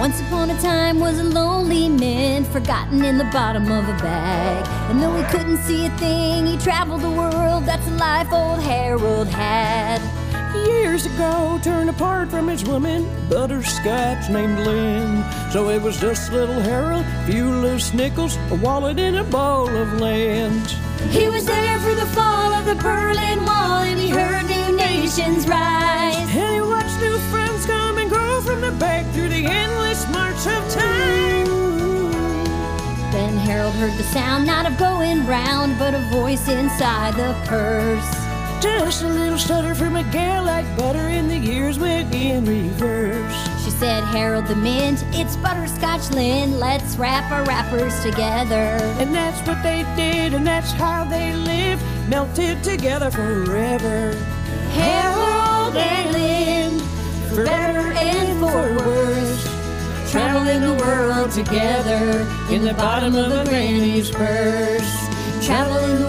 Once upon a time was a lonely man, forgotten in the bottom of a bag. And though he couldn't see a thing, he traveled the world. That's the life old Harold had. Years ago, turned apart from his woman, butterscotch named Lynn. So it was just little Harold, few loose nickels, a wallet, and a ball of land. He was there for the fall of the Berlin Harold heard the sound not of going round, but a voice inside the purse. Just a little stutter from a gal like butter, and the years went in reverse. She said, Harold the Mint, it's butterscotch Lynn. Let's wrap our wrappers together. And that's what they did, and that's how they lived, melted together forever. Harold and Lynn, for better and for worse, traveling the world together in the bottom of a granny's purse. Traveling